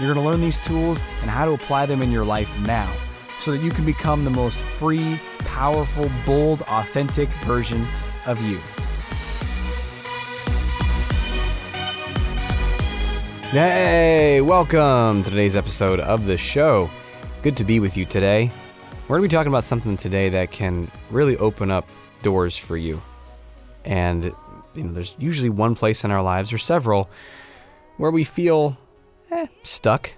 You're going to learn these tools and how to apply them in your life now so that you can become the most free, powerful, bold, authentic version of you. Hey, welcome to today's episode of the show. Good to be with you today. We're going to be talking about something today that can really open up doors for you. And you know, there's usually one place in our lives or several where we feel eh, stuck.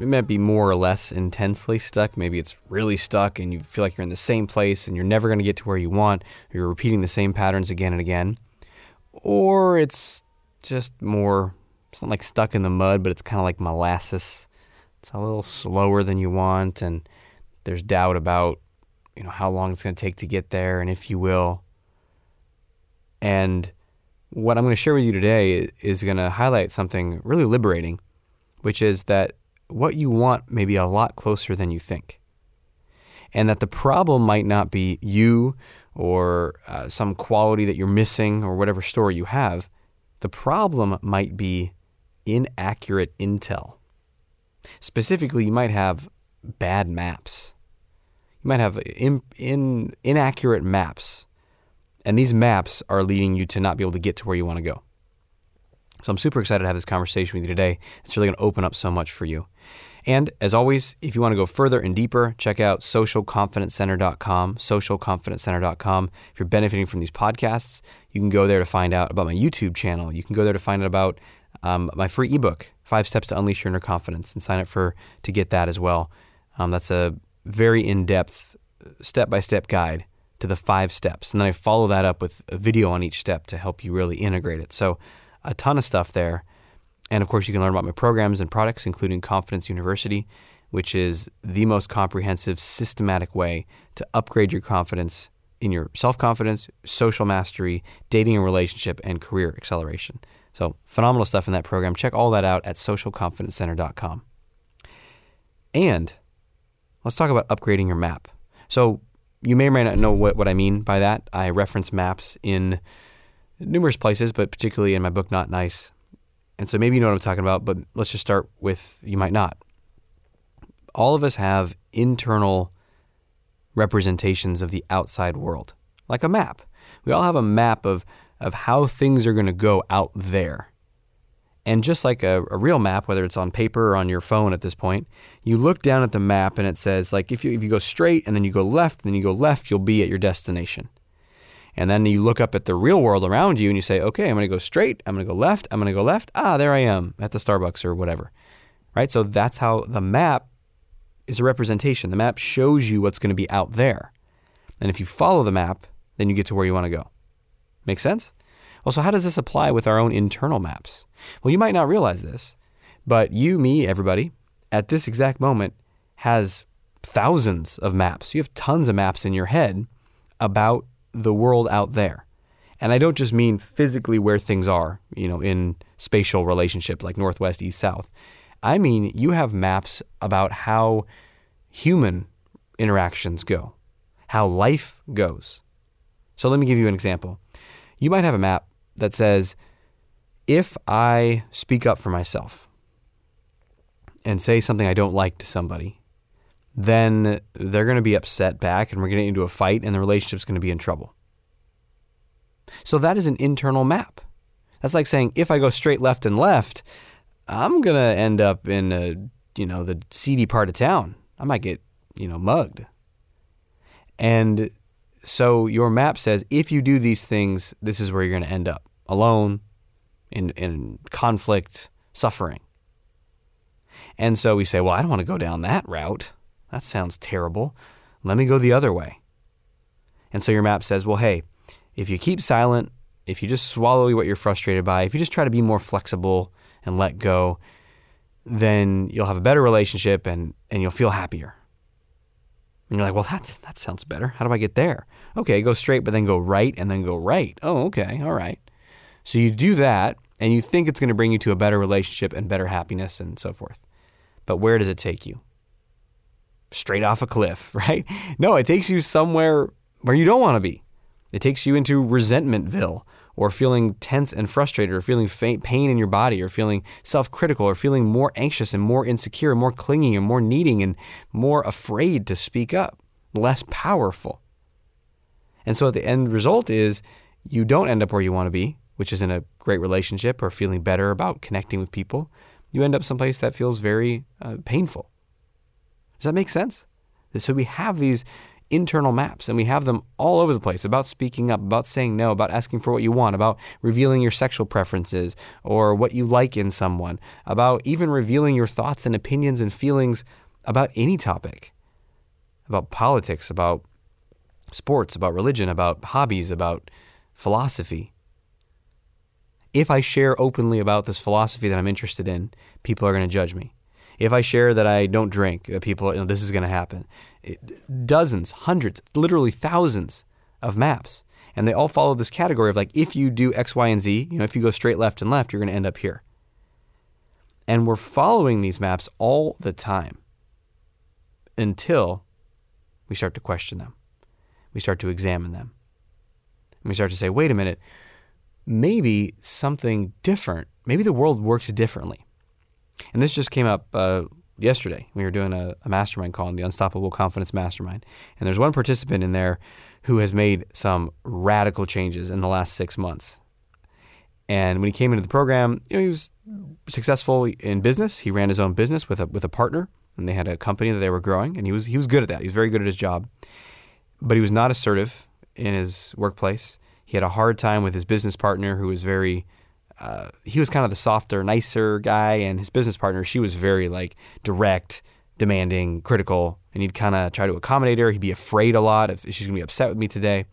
It might be more or less intensely stuck. Maybe it's really stuck and you feel like you're in the same place and you're never going to get to where you want. You're repeating the same patterns again and again. Or it's just more, it's not like stuck in the mud, but it's kind of like molasses. It's a little slower than you want and there's doubt about, you know, how long it's going to take to get there and if you will. And what I'm going to share with you today is going to highlight something really liberating, which is that what you want may be a lot closer than you think. And that the problem might not be you or uh, some quality that you're missing or whatever story you have. The problem might be inaccurate intel. Specifically, you might have bad maps. You might have in, in, inaccurate maps and these maps are leading you to not be able to get to where you want to go. So I'm super excited to have this conversation with you today. It's really going to open up so much for you. And as always, if you want to go further and deeper, check out socialconfidencecenter.com, socialconfidencecenter.com. If you're benefiting from these podcasts, you can go there to find out about my YouTube channel. You can go there to find out about um, my free ebook, Five Steps to Unleash Your Inner Confidence, and sign up for to get that as well. Um, that's a very in-depth, step-by-step guide to the five steps. And then I follow that up with a video on each step to help you really integrate it. So, a ton of stuff there. And of course, you can learn about my programs and products, including Confidence University, which is the most comprehensive, systematic way to upgrade your confidence in your self confidence, social mastery, dating and relationship, and career acceleration. So, phenomenal stuff in that program. Check all that out at socialconfidencecenter.com. And let's talk about upgrading your map. So, you may or may not know what, what I mean by that. I reference maps in numerous places, but particularly in my book, Not Nice. And so maybe you know what I'm talking about, but let's just start with you might not. All of us have internal representations of the outside world, like a map. We all have a map of, of how things are going to go out there. And just like a, a, real map, whether it's on paper or on your phone at this point, you look down at the map and it says, like, if you, if you go straight and then you go left, and then you go left, you'll be at your destination. And then you look up at the real world around you and you say, okay, I'm going to go straight, I'm going to go left, I'm going to go left. Ah, there I am at the Starbucks or whatever. Right? So that's how the map is a representation. The map shows you what's going to be out there. And if you follow the map, then you get to where you want to go. Make sense? Well, so how does this apply with our own internal maps? Well, you might not realize this, but you, me, everybody, at this exact moment has thousands of maps. You have tons of maps in your head about the world out there. And I don't just mean physically where things are, you know, in spatial relationships like northwest, east, south. I mean, you have maps about how human interactions go, how life goes. So let me give you an example. You might have a map that says, if I speak up for myself and say something I don't like to somebody, then they're going to be upset back and we're going to get into a fight and the relationship's going to be in trouble. So that is an internal map. That's like saying if I go straight left and left, I'm going to end up in a, you know, the seedy part of town. I might get, you know, mugged. And so your map says if you do these things, this is where you're going to end up alone, in, in conflict, suffering. And so we say, well, I don't want to go down that route. That sounds terrible. Let me go the other way. And so your map says, well, hey, if you keep silent, if you just swallow what you're frustrated by, if you just try to be more flexible and let go, then you'll have a better relationship and, and you'll feel happier. And you're like, well, that, that sounds better. How do I get there? Okay, go straight, but then go right and then go right. Oh, okay, all right. So you do that and you think it's going to bring you to a better relationship and better happiness and so forth. But where does it take you? Straight off a cliff, right? No, it takes you somewhere where you don't want to be. It takes you into resentmentville or feeling tense and frustrated or feeling pain in your body or feeling self critical or feeling more anxious and more insecure and more clinging and more needing and more afraid to speak up, less powerful. And so the end result is you don't end up where you want to be, which is in a great relationship or feeling better about connecting with people. You end up someplace that feels very uh, painful. Does that make sense? So we have these internal maps and we have them all over the place about speaking up, about saying no, about asking for what you want, about revealing your sexual preferences or what you like in someone, about even revealing your thoughts and opinions and feelings about any topic, about politics, about sports, about religion, about hobbies, about philosophy. If I share openly about this philosophy that I'm interested in, people are going to judge me. If I share that I don't drink, uh, people, you know, this is going to happen. Dozens, hundreds, literally thousands of maps. And they all follow this category of like, if you do X, Y, and Z, you know, if you go straight left and left, you're going to end up here. And we're following these maps all the time until we start to question them we start to examine them. And we start to say, wait a minute, maybe something different, maybe the world works differently. And this just came up uh, yesterday. We were doing a, a mastermind call in the Unstoppable Confidence Mastermind. And there's one participant in there who has made some radical changes in the last six months. And when he came into the program, you know, he was successful in business. He ran his own business with a with a partner, and they had a company that they were growing. And he was he was good at that. He was very good at his job but he was not assertive in his workplace. He had a hard time with his business partner, who was very. Uh, he was kind of the softer, nicer guy, and his business partner, she was very like direct, demanding, critical, and he'd kind of try to accommodate her. He'd be afraid a lot if she's gonna be upset with me today.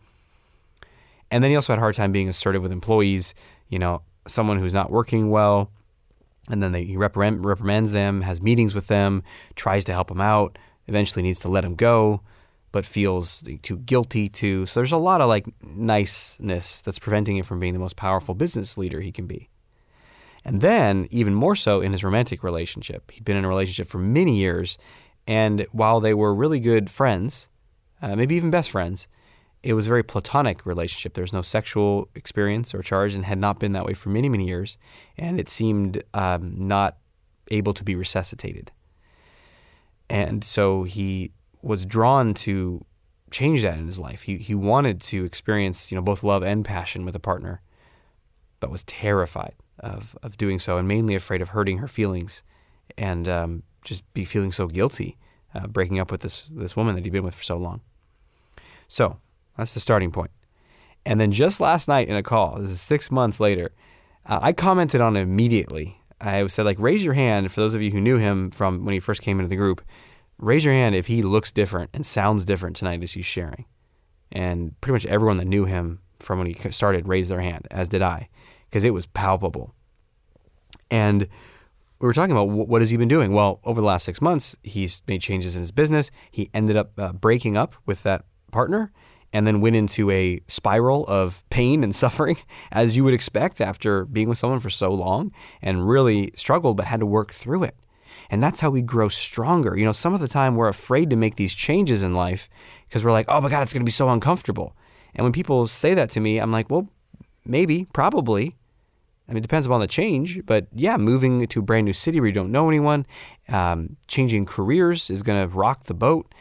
And then he also had a hard time being assertive with employees. You know, someone who's not working well, and then they, he reprimand, reprimands them, has meetings with them, tries to help them out, eventually needs to let them go but feels too guilty to. So there's a lot of like niceness that's preventing him from being the most powerful business leader he can be. And then, even more so in his romantic relationship, he'd been in a relationship for many years. And while they were really good friends, uh, maybe even best friends, it was a very platonic relationship. There was no sexual experience or charge and had not been that way for many, many years. And it seemed um, not able to be resuscitated. And so he was drawn to change that in his life. He he wanted to experience you know both love and passion with a partner, but was terrified of of doing so, and mainly afraid of hurting her feelings, and um, just be feeling so guilty, uh, breaking up with this this woman that he'd been with for so long. So that's the starting point. And then just last night in a call, this is six months later, uh, I commented on it immediately. I said like, raise your hand for those of you who knew him from when he first came into the group raise your hand if he looks different and sounds different tonight as he's sharing. And pretty much everyone that knew him from when he started raised their hand, as did I, because it was palpable. And we were talking about what has he been doing? Well, over the last six months, he's made changes in his business. He ended up uh, breaking up with that partner and then went into a spiral of pain and suffering, as you would expect after being with someone for so long and really struggled, but had to work through it. And that's how we grow stronger. You know, some of the time we're afraid to make these changes in life because we're like, oh my God, it's going to be so uncomfortable. And when people say that to me, I'm like, well, maybe, probably. I mean, it depends upon the change, but yeah, moving to a brand new city where you don't know anyone, um, changing careers is going to rock the boat.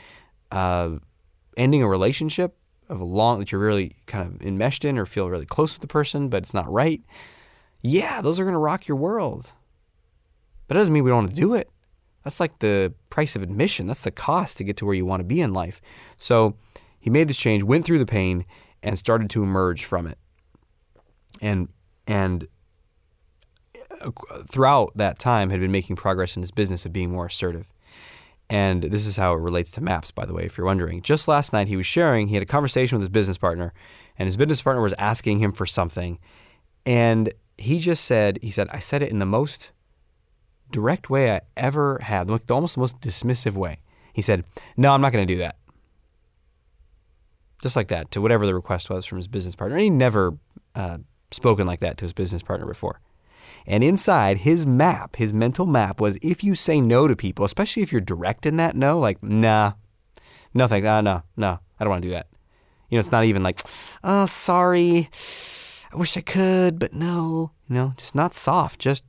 Uh, ending a relationship of a long that you're really kind of enmeshed in or feel really close with the person, but it's not right. Yeah, those are going to rock your world. But it doesn't mean we don't want to do it. That's like the price of admission. That's the cost to get to where you want to be in life. So he made this change, went through the pain, and started to emerge from it. And and uh, throughout that time had been making progress in his business of being more assertive. And this is how it relates to maps, by the way, if you're wondering. Just last night, he was sharing, he had a conversation with his business partner, and his business partner was asking him for something. And he just said, he said, I said it in the most direct way I ever had, like almost the most dismissive way. He said, No, I'm not going to do that. Just like that, to whatever the request was from his business partner. And he never uh, spoken like that to his business partner before. And inside his map, his mental map was if you say no to people, especially if you're direct in that no, like, nah, nothing, uh, no, no, I don't want to do that. You know, it's not even like, oh, sorry, I wish I could, but no, you know, just not soft, just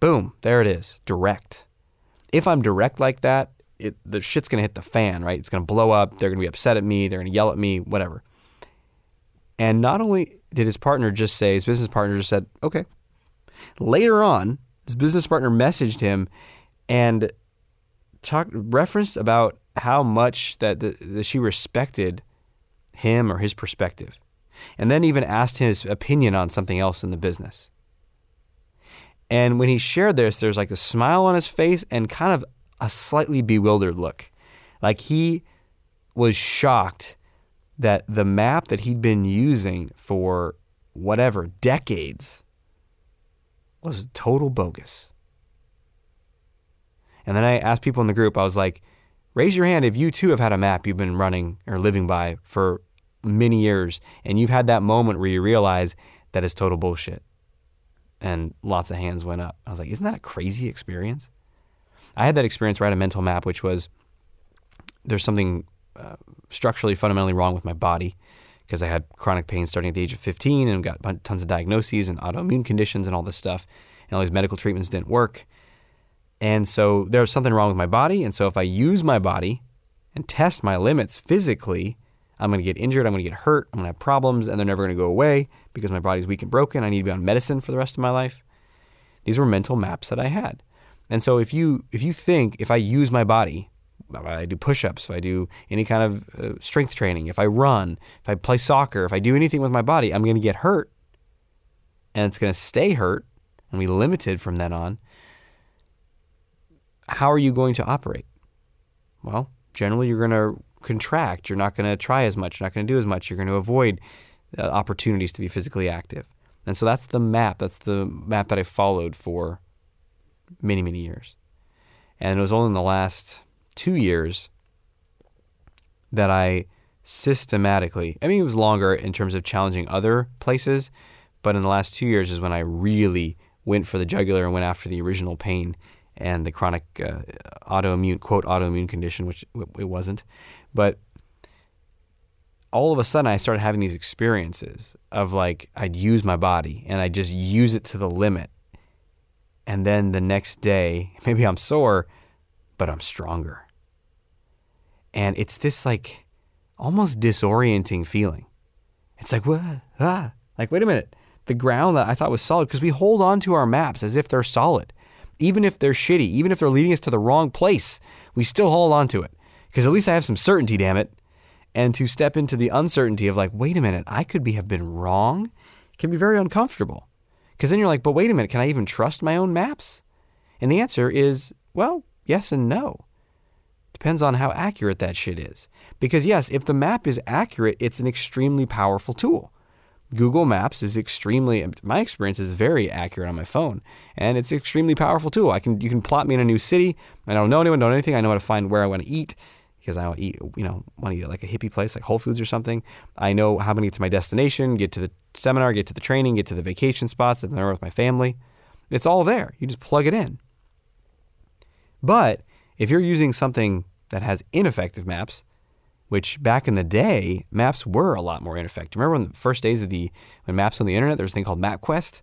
boom, there it is, direct. If I'm direct like that, it, the shit's gonna hit the fan, right? It's gonna blow up. They're gonna be upset at me. They're gonna yell at me, whatever. And not only did his partner just say, his business partner just said, okay. Later on, his business partner messaged him and talked referenced about how much that, the, that she respected him or his perspective, and then even asked his opinion on something else in the business. And when he shared this, there's like a smile on his face and kind of a slightly bewildered look. Like he was shocked that the map that he'd been using for whatever decades was total bogus. And then I asked people in the group, I was like, raise your hand if you too have had a map you've been running or living by for many years and you've had that moment where you realize that it's total bullshit. And lots of hands went up. I was like, isn't that a crazy experience? I had that experience where I had a mental map, which was there's something uh, structurally fundamentally wrong with my body because I had chronic pain starting at the age of 15 and got tons of diagnoses and autoimmune conditions and all this stuff. And all these medical treatments didn't work. And so there was something wrong with my body. And so if I use my body and test my limits physically, I'm going to get injured. I'm going to get hurt. I'm going to have problems and they're never going to go away because my body's weak and broken. I need to be on medicine for the rest of my life. These were mental maps that I had. And so if you if you think if I use my body, if I do push-ups, if I do any kind of uh, strength training, if I run, if I play soccer, if I do anything with my body, I'm going to get hurt. And it's going to stay hurt and be limited from then on. How are you going to operate? Well, generally you're going to contract. You're not going to try as much. You're not going to do as much. You're going to avoid opportunities to be physically active. And so that's the map. That's the map that I followed for many, many years. And it was only in the last two years that I systematically, I mean, it was longer in terms of challenging other places, but in the last two years is when I really went for the jugular and went after the original pain and the chronic uh, autoimmune, quote, autoimmune condition, which it wasn't. But all of a sudden, I started having these experiences of like, I'd use my body and I just use it to the limit and then the next day, maybe I'm sore, but I'm stronger. And it's this like almost disorienting feeling. It's like, what? Ah, like, wait a minute. The ground that I thought was solid, because we hold on to our maps as if they're solid. Even if they're shitty, even if they're leading us to the wrong place, we still hold on to it. Because at least I have some certainty, damn it. And to step into the uncertainty of like, wait a minute, I could be have been wrong can be very uncomfortable. Because then you're like, but wait a minute, can I even trust my own maps? And the answer is, well, yes and no. Depends on how accurate that shit is. Because, yes, if the map is accurate, it's an extremely powerful tool. Google Maps is extremely, my experience is very accurate on my phone, and it's an extremely powerful tool. I can, you can plot me in a new city. I don't know anyone, don't know anything. I know how to find where I want to eat because I want to eat, you know, want to eat like a hippie place like Whole Foods or something. I know how to get to my destination, get to the seminar, get to the training, get to the vacation spots if I'm there with my family. It's all there. You just plug it in. But if you're using something that has ineffective maps, which back in the day, maps were a lot more ineffective. Remember when the first days of the when maps on the internet, there was a thing called MapQuest?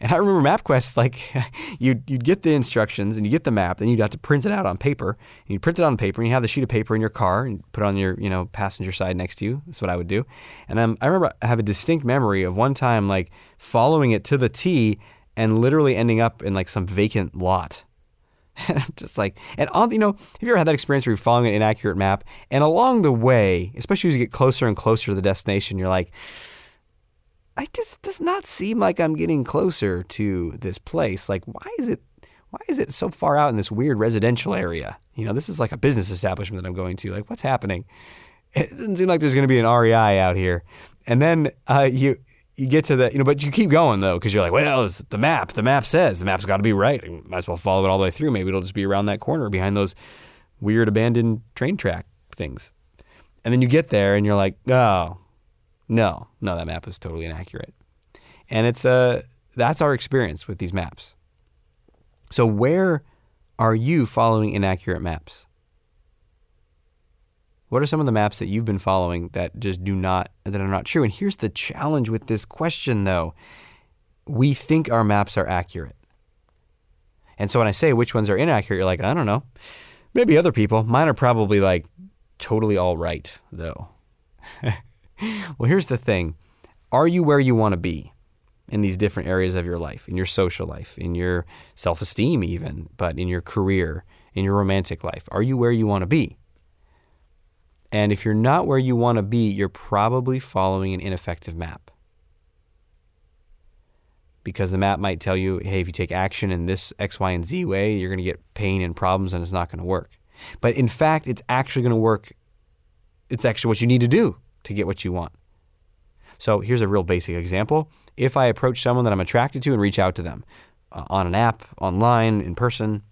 And I remember MapQuest, like you'd, you'd get the instructions and you get the map, then you'd have to print it out on paper. And you'd print it on paper and you have the sheet of paper in your car and put it on your, you know, passenger side next to you. That's what I would do. And um, I remember I have a distinct memory of one time like following it to the T and literally ending up in like some vacant lot. And I'm just like, and on, you know, have you ever had that experience where you're following an inaccurate map and along the way, especially as you get closer and closer to the destination, you're like, I just does not seem like I'm getting closer to this place. Like, why is it why is it so far out in this weird residential area? You know, this is like a business establishment that I'm going to. Like, what's happening? It doesn't seem like there's going to be an REI out here. And then uh, you you get to the, you know, but you keep going though, because you're like, well, the map. The map says the map's got to be right. I might as well follow it all the way through. Maybe it'll just be around that corner behind those weird abandoned train track things. And then you get there and you're like, oh, no, no, that map is totally inaccurate. And it's a, uh, that's our experience with these maps. So where are you following inaccurate maps? What are some of the maps that you've been following that just do not that are not true? And here's the challenge with this question though. We think our maps are accurate. And so when I say which ones are inaccurate, you're like, I don't know. Maybe other people. Mine are probably like totally all right, though. well, here's the thing Are you where you want to be in these different areas of your life, in your social life, in your self esteem, even, but in your career, in your romantic life? Are you where you want to be? And if you're not where you want to be, you're probably following an ineffective map. Because the map might tell you, hey, if you take action in this X, Y, and Z way, you're going to get pain and problems and it's not going to work. But in fact, it's actually going to work. It's actually what you need to do to get what you want. So here's a real basic example. If I approach someone that I'm attracted to and reach out to them uh, on an app, online, in person,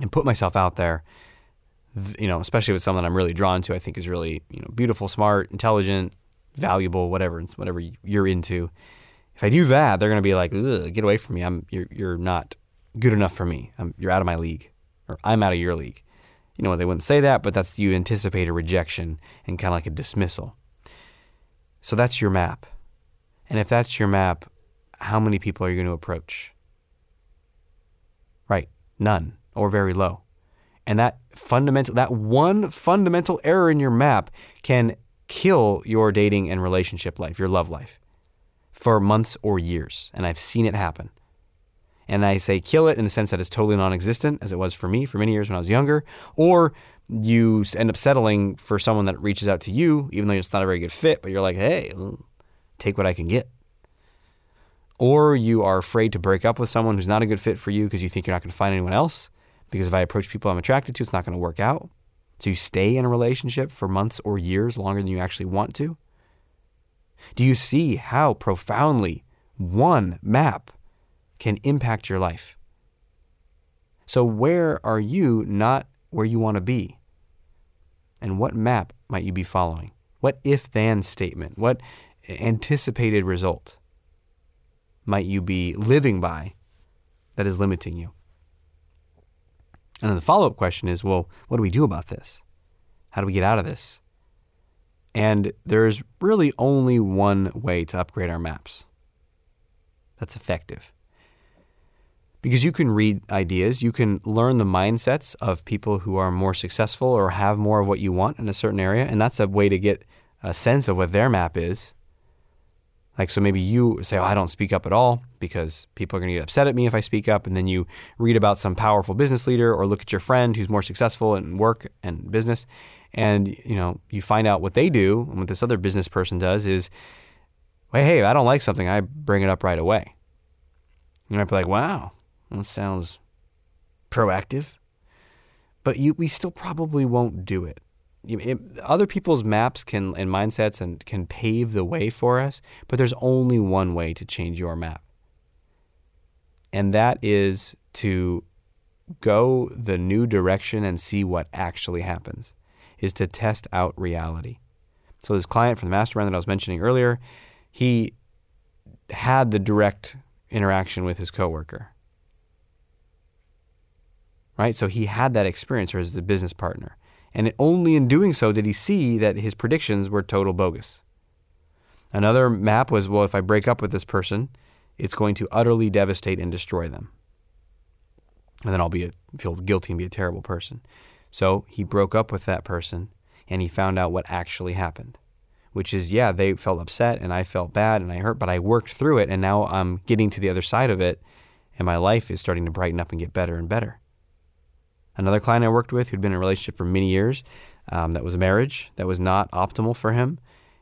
and put myself out there, you know, especially with someone I'm really drawn to, I think is really, you know, beautiful, smart, intelligent, valuable, whatever, whatever you're into. If I do that, they're going to be like, "Get away from me! I'm you're you're not good enough for me. I'm, you're out of my league, or I'm out of your league." You know, they wouldn't say that, but that's you anticipate a rejection and kind of like a dismissal. So that's your map. And if that's your map, how many people are you going to approach? Right, none or very low. And that fundamental that one fundamental error in your map can kill your dating and relationship life, your love life for months or years, and I've seen it happen. And I say kill it in the sense that it's totally non-existent as it was for me for many years when I was younger, or you end up settling for someone that reaches out to you even though it's not a very good fit, but you're like, "Hey, take what I can get." Or you are afraid to break up with someone who's not a good fit for you because you think you're not going to find anyone else because if I approach people I'm attracted to, it's not going to work out. So you stay in a relationship for months or years longer than you actually want to? Do you see how profoundly one map can impact your life? So, where are you not where you want to be? And what map might you be following? What if then statement? What anticipated result might you be living by that is limiting you? And then the follow up question is well, what do we do about this? How do we get out of this? And there's really only one way to upgrade our maps that's effective. Because you can read ideas, you can learn the mindsets of people who are more successful or have more of what you want in a certain area. And that's a way to get a sense of what their map is. Like, so maybe you say, Oh, I don't speak up at all because people are going to get upset at me if I speak up. And then you read about some powerful business leader or look at your friend who's more successful in work and business. And, you know, you find out what they do and what this other business person does is, well, hey, I don't like something, I bring it up right away. You might be like, wow, that sounds proactive. But you, we still probably won't do it other people's maps can and mindsets and can pave the way for us, but there's only one way to change your map. And that is to go the new direction and see what actually happens. Is to test out reality. So this client from the mastermind that I was mentioning earlier, he had the direct interaction with his coworker. Right? So he had that experience as a business partner. And only in doing so did he see that his predictions were total bogus. Another map was well, if I break up with this person, it's going to utterly devastate and destroy them. And then I'll be a, feel guilty and be a terrible person. So he broke up with that person and he found out what actually happened, which is, yeah, they felt upset and I felt bad and I hurt, but I worked through it and now I'm getting to the other side of it and my life is starting to brighten up and get better and better another client I worked with who'd been in a relationship for many years. Um, that was a marriage that was not optimal for him.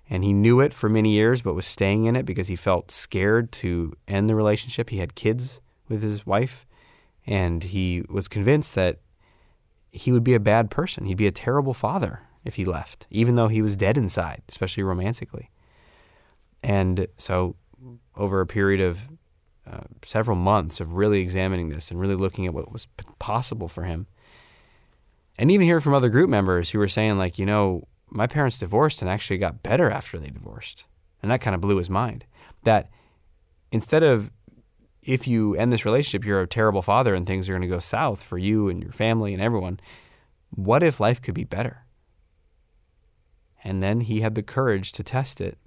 And he knew it for many years, but was staying in it because he felt scared to end the relationship. He had kids with his wife, and he was convinced that he would be a bad person. He'd be a terrible father if he left, even though he was dead inside, especially romantically. And so over a period of uh, several months of really examining this and really looking at what was p- possible for him. And even hearing from other group members who were saying, like, you know, my parents divorced and actually got better after they divorced. And that kind of blew his mind. That instead of if you end this relationship, you're a terrible father and things are going to go south for you and your family and everyone. What if life could be better? And then he had the courage to test it.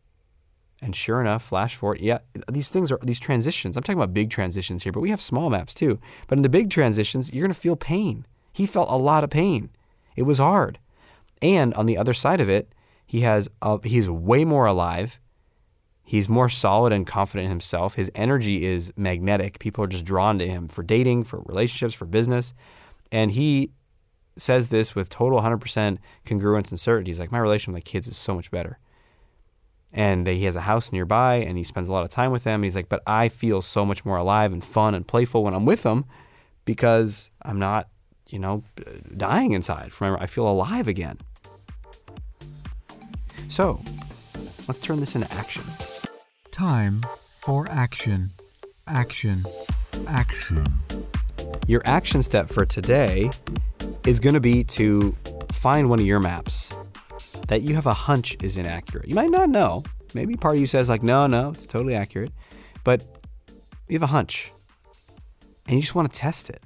And sure enough, flash forward, yeah, these things are these transitions. I'm talking about big transitions here, but we have small maps too. But in the big transitions, you're going to feel pain. He felt a lot of pain. It was hard. And on the other side of it, he has uh, he's way more alive. He's more solid and confident in himself. His energy is magnetic. People are just drawn to him for dating, for relationships, for business. And he says this with total 100% congruence and certainty. He's like, my relationship with my kids is so much better. And he has a house nearby and he spends a lot of time with them. And he's like, but I feel so much more alive and fun and playful when I'm with them because I'm not, you know, dying inside. Remember, I feel alive again. So let's turn this into action. Time for action. Action. Action. Your action step for today is going to be to find one of your maps that you have a hunch is inaccurate. You might not know. Maybe part of you says, like, no, no, it's totally accurate. But you have a hunch and you just want to test it.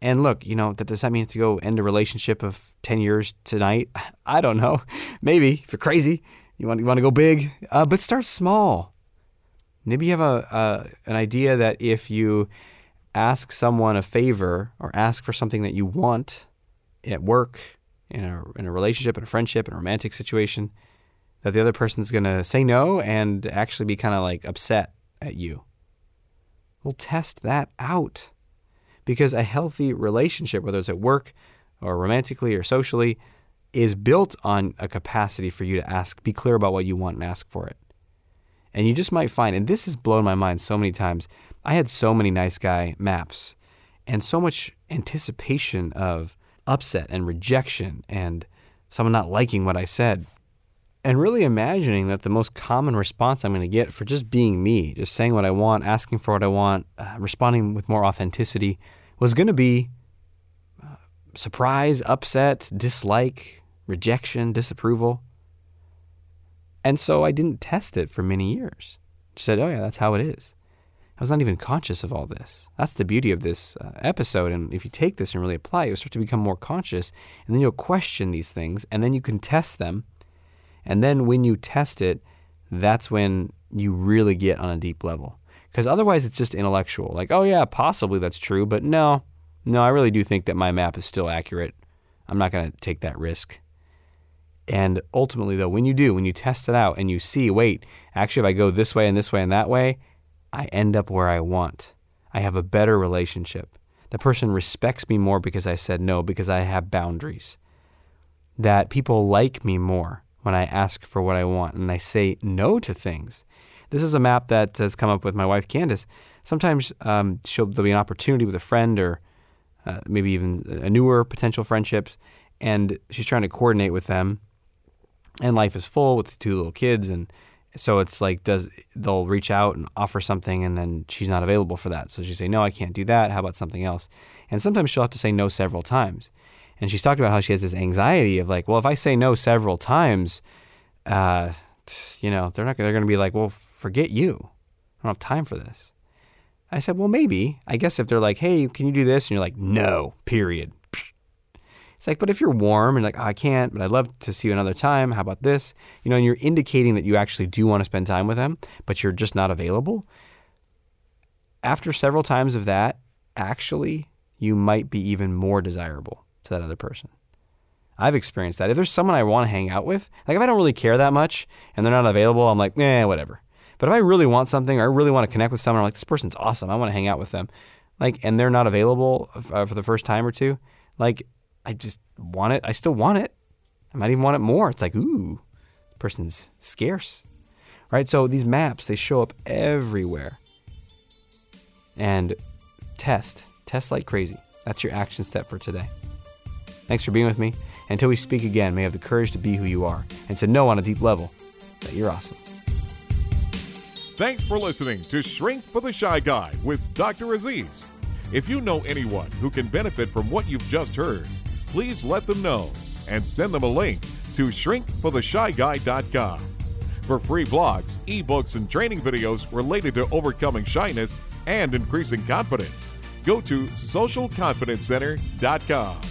And look, you know, that does that mean to go end a relationship of 10 years tonight? I don't know. Maybe if you're crazy, you want, you want to go big, uh, but start small. Maybe you have a, an idea that if you ask someone a favor or ask for something that you want at work, in a, in a relationship, in a friendship, in a romantic situation, that the other person's going to say no and actually be kind of like upset at you. We'll test that out. Because a healthy relationship, whether it's at work or romantically or socially, is built on a capacity for you to ask, be clear about what you want and ask for it. And you just might find, and this has blown my mind so many times. I had so many nice guy maps and so much anticipation of upset and rejection and someone not liking what I said. And really imagining that the most common response I'm going to get for just being me, just saying what I want, asking for what I want, uh, responding with more authenticity, was going to be uh, surprise, upset, dislike, rejection, disapproval. And so I didn't test it for many years. Just said, oh, yeah, that's how it is. I was not even conscious of all this. That's the beauty of this uh, episode. And if you take this and really apply it, you'll start to become more conscious. And then you'll question these things. And then you can test them. And then when you test it, that's when you really get on a deep level. Because otherwise, it's just intellectual. Like, oh, yeah, possibly that's true. But no, no, I really do think that my map is still accurate. I'm not going to take that risk. And ultimately, though, when you do, when you test it out and you see, wait, actually, if I go this way and this way and that way, I end up where I want. I have a better relationship. The person respects me more because I said no, because I have boundaries. That people like me more when I ask for what I want and I say no to things. This is a map that has come up with my wife, Candace. Sometimes um, there'll be an opportunity with a friend or uh, maybe even a newer potential friendships, and she's trying to coordinate with them. And life is full with the two little kids, and so it's like does they'll reach out and offer something and then she's not available for that so she say no i can't do that how about something else and sometimes she'll have to say no several times and she's talked about how she has this anxiety of like well if i say no several times uh, you know they're not they're going to be like well forget you i don't have time for this i said well maybe i guess if they're like hey can you do this and you're like no period it's like, but if you're warm and like, oh, I can't, but I'd love to see you another time. How about this? You know, and you're indicating that you actually do want to spend time with them, but you're just not available. After several times of that, actually, you might be even more desirable to that other person. I've experienced that. If there's someone I want to hang out with, like if I don't really care that much and they're not available, I'm like, eh, whatever. But if I really want something or I really want to connect with someone, I'm like, this person's awesome. I want to hang out with them. Like, and they're not available uh, for the first time or two, like I just want it. I still want it. I might even want it more. It's like, ooh, person's scarce. Right? So these maps, they show up everywhere. And test. Test like crazy. That's your action step for today. Thanks for being with me. Until we speak again, may have the courage to be who you are and to know on a deep level that you're awesome. Thanks for listening to Shrink for the Shy Guy with Dr. Aziz. If you know anyone who can benefit from what you've just heard, please let them know and send them a link to shrinkfortheshyguy.com. For free blogs, ebooks, and training videos related to overcoming shyness and increasing confidence, go to socialconfidencecenter.com.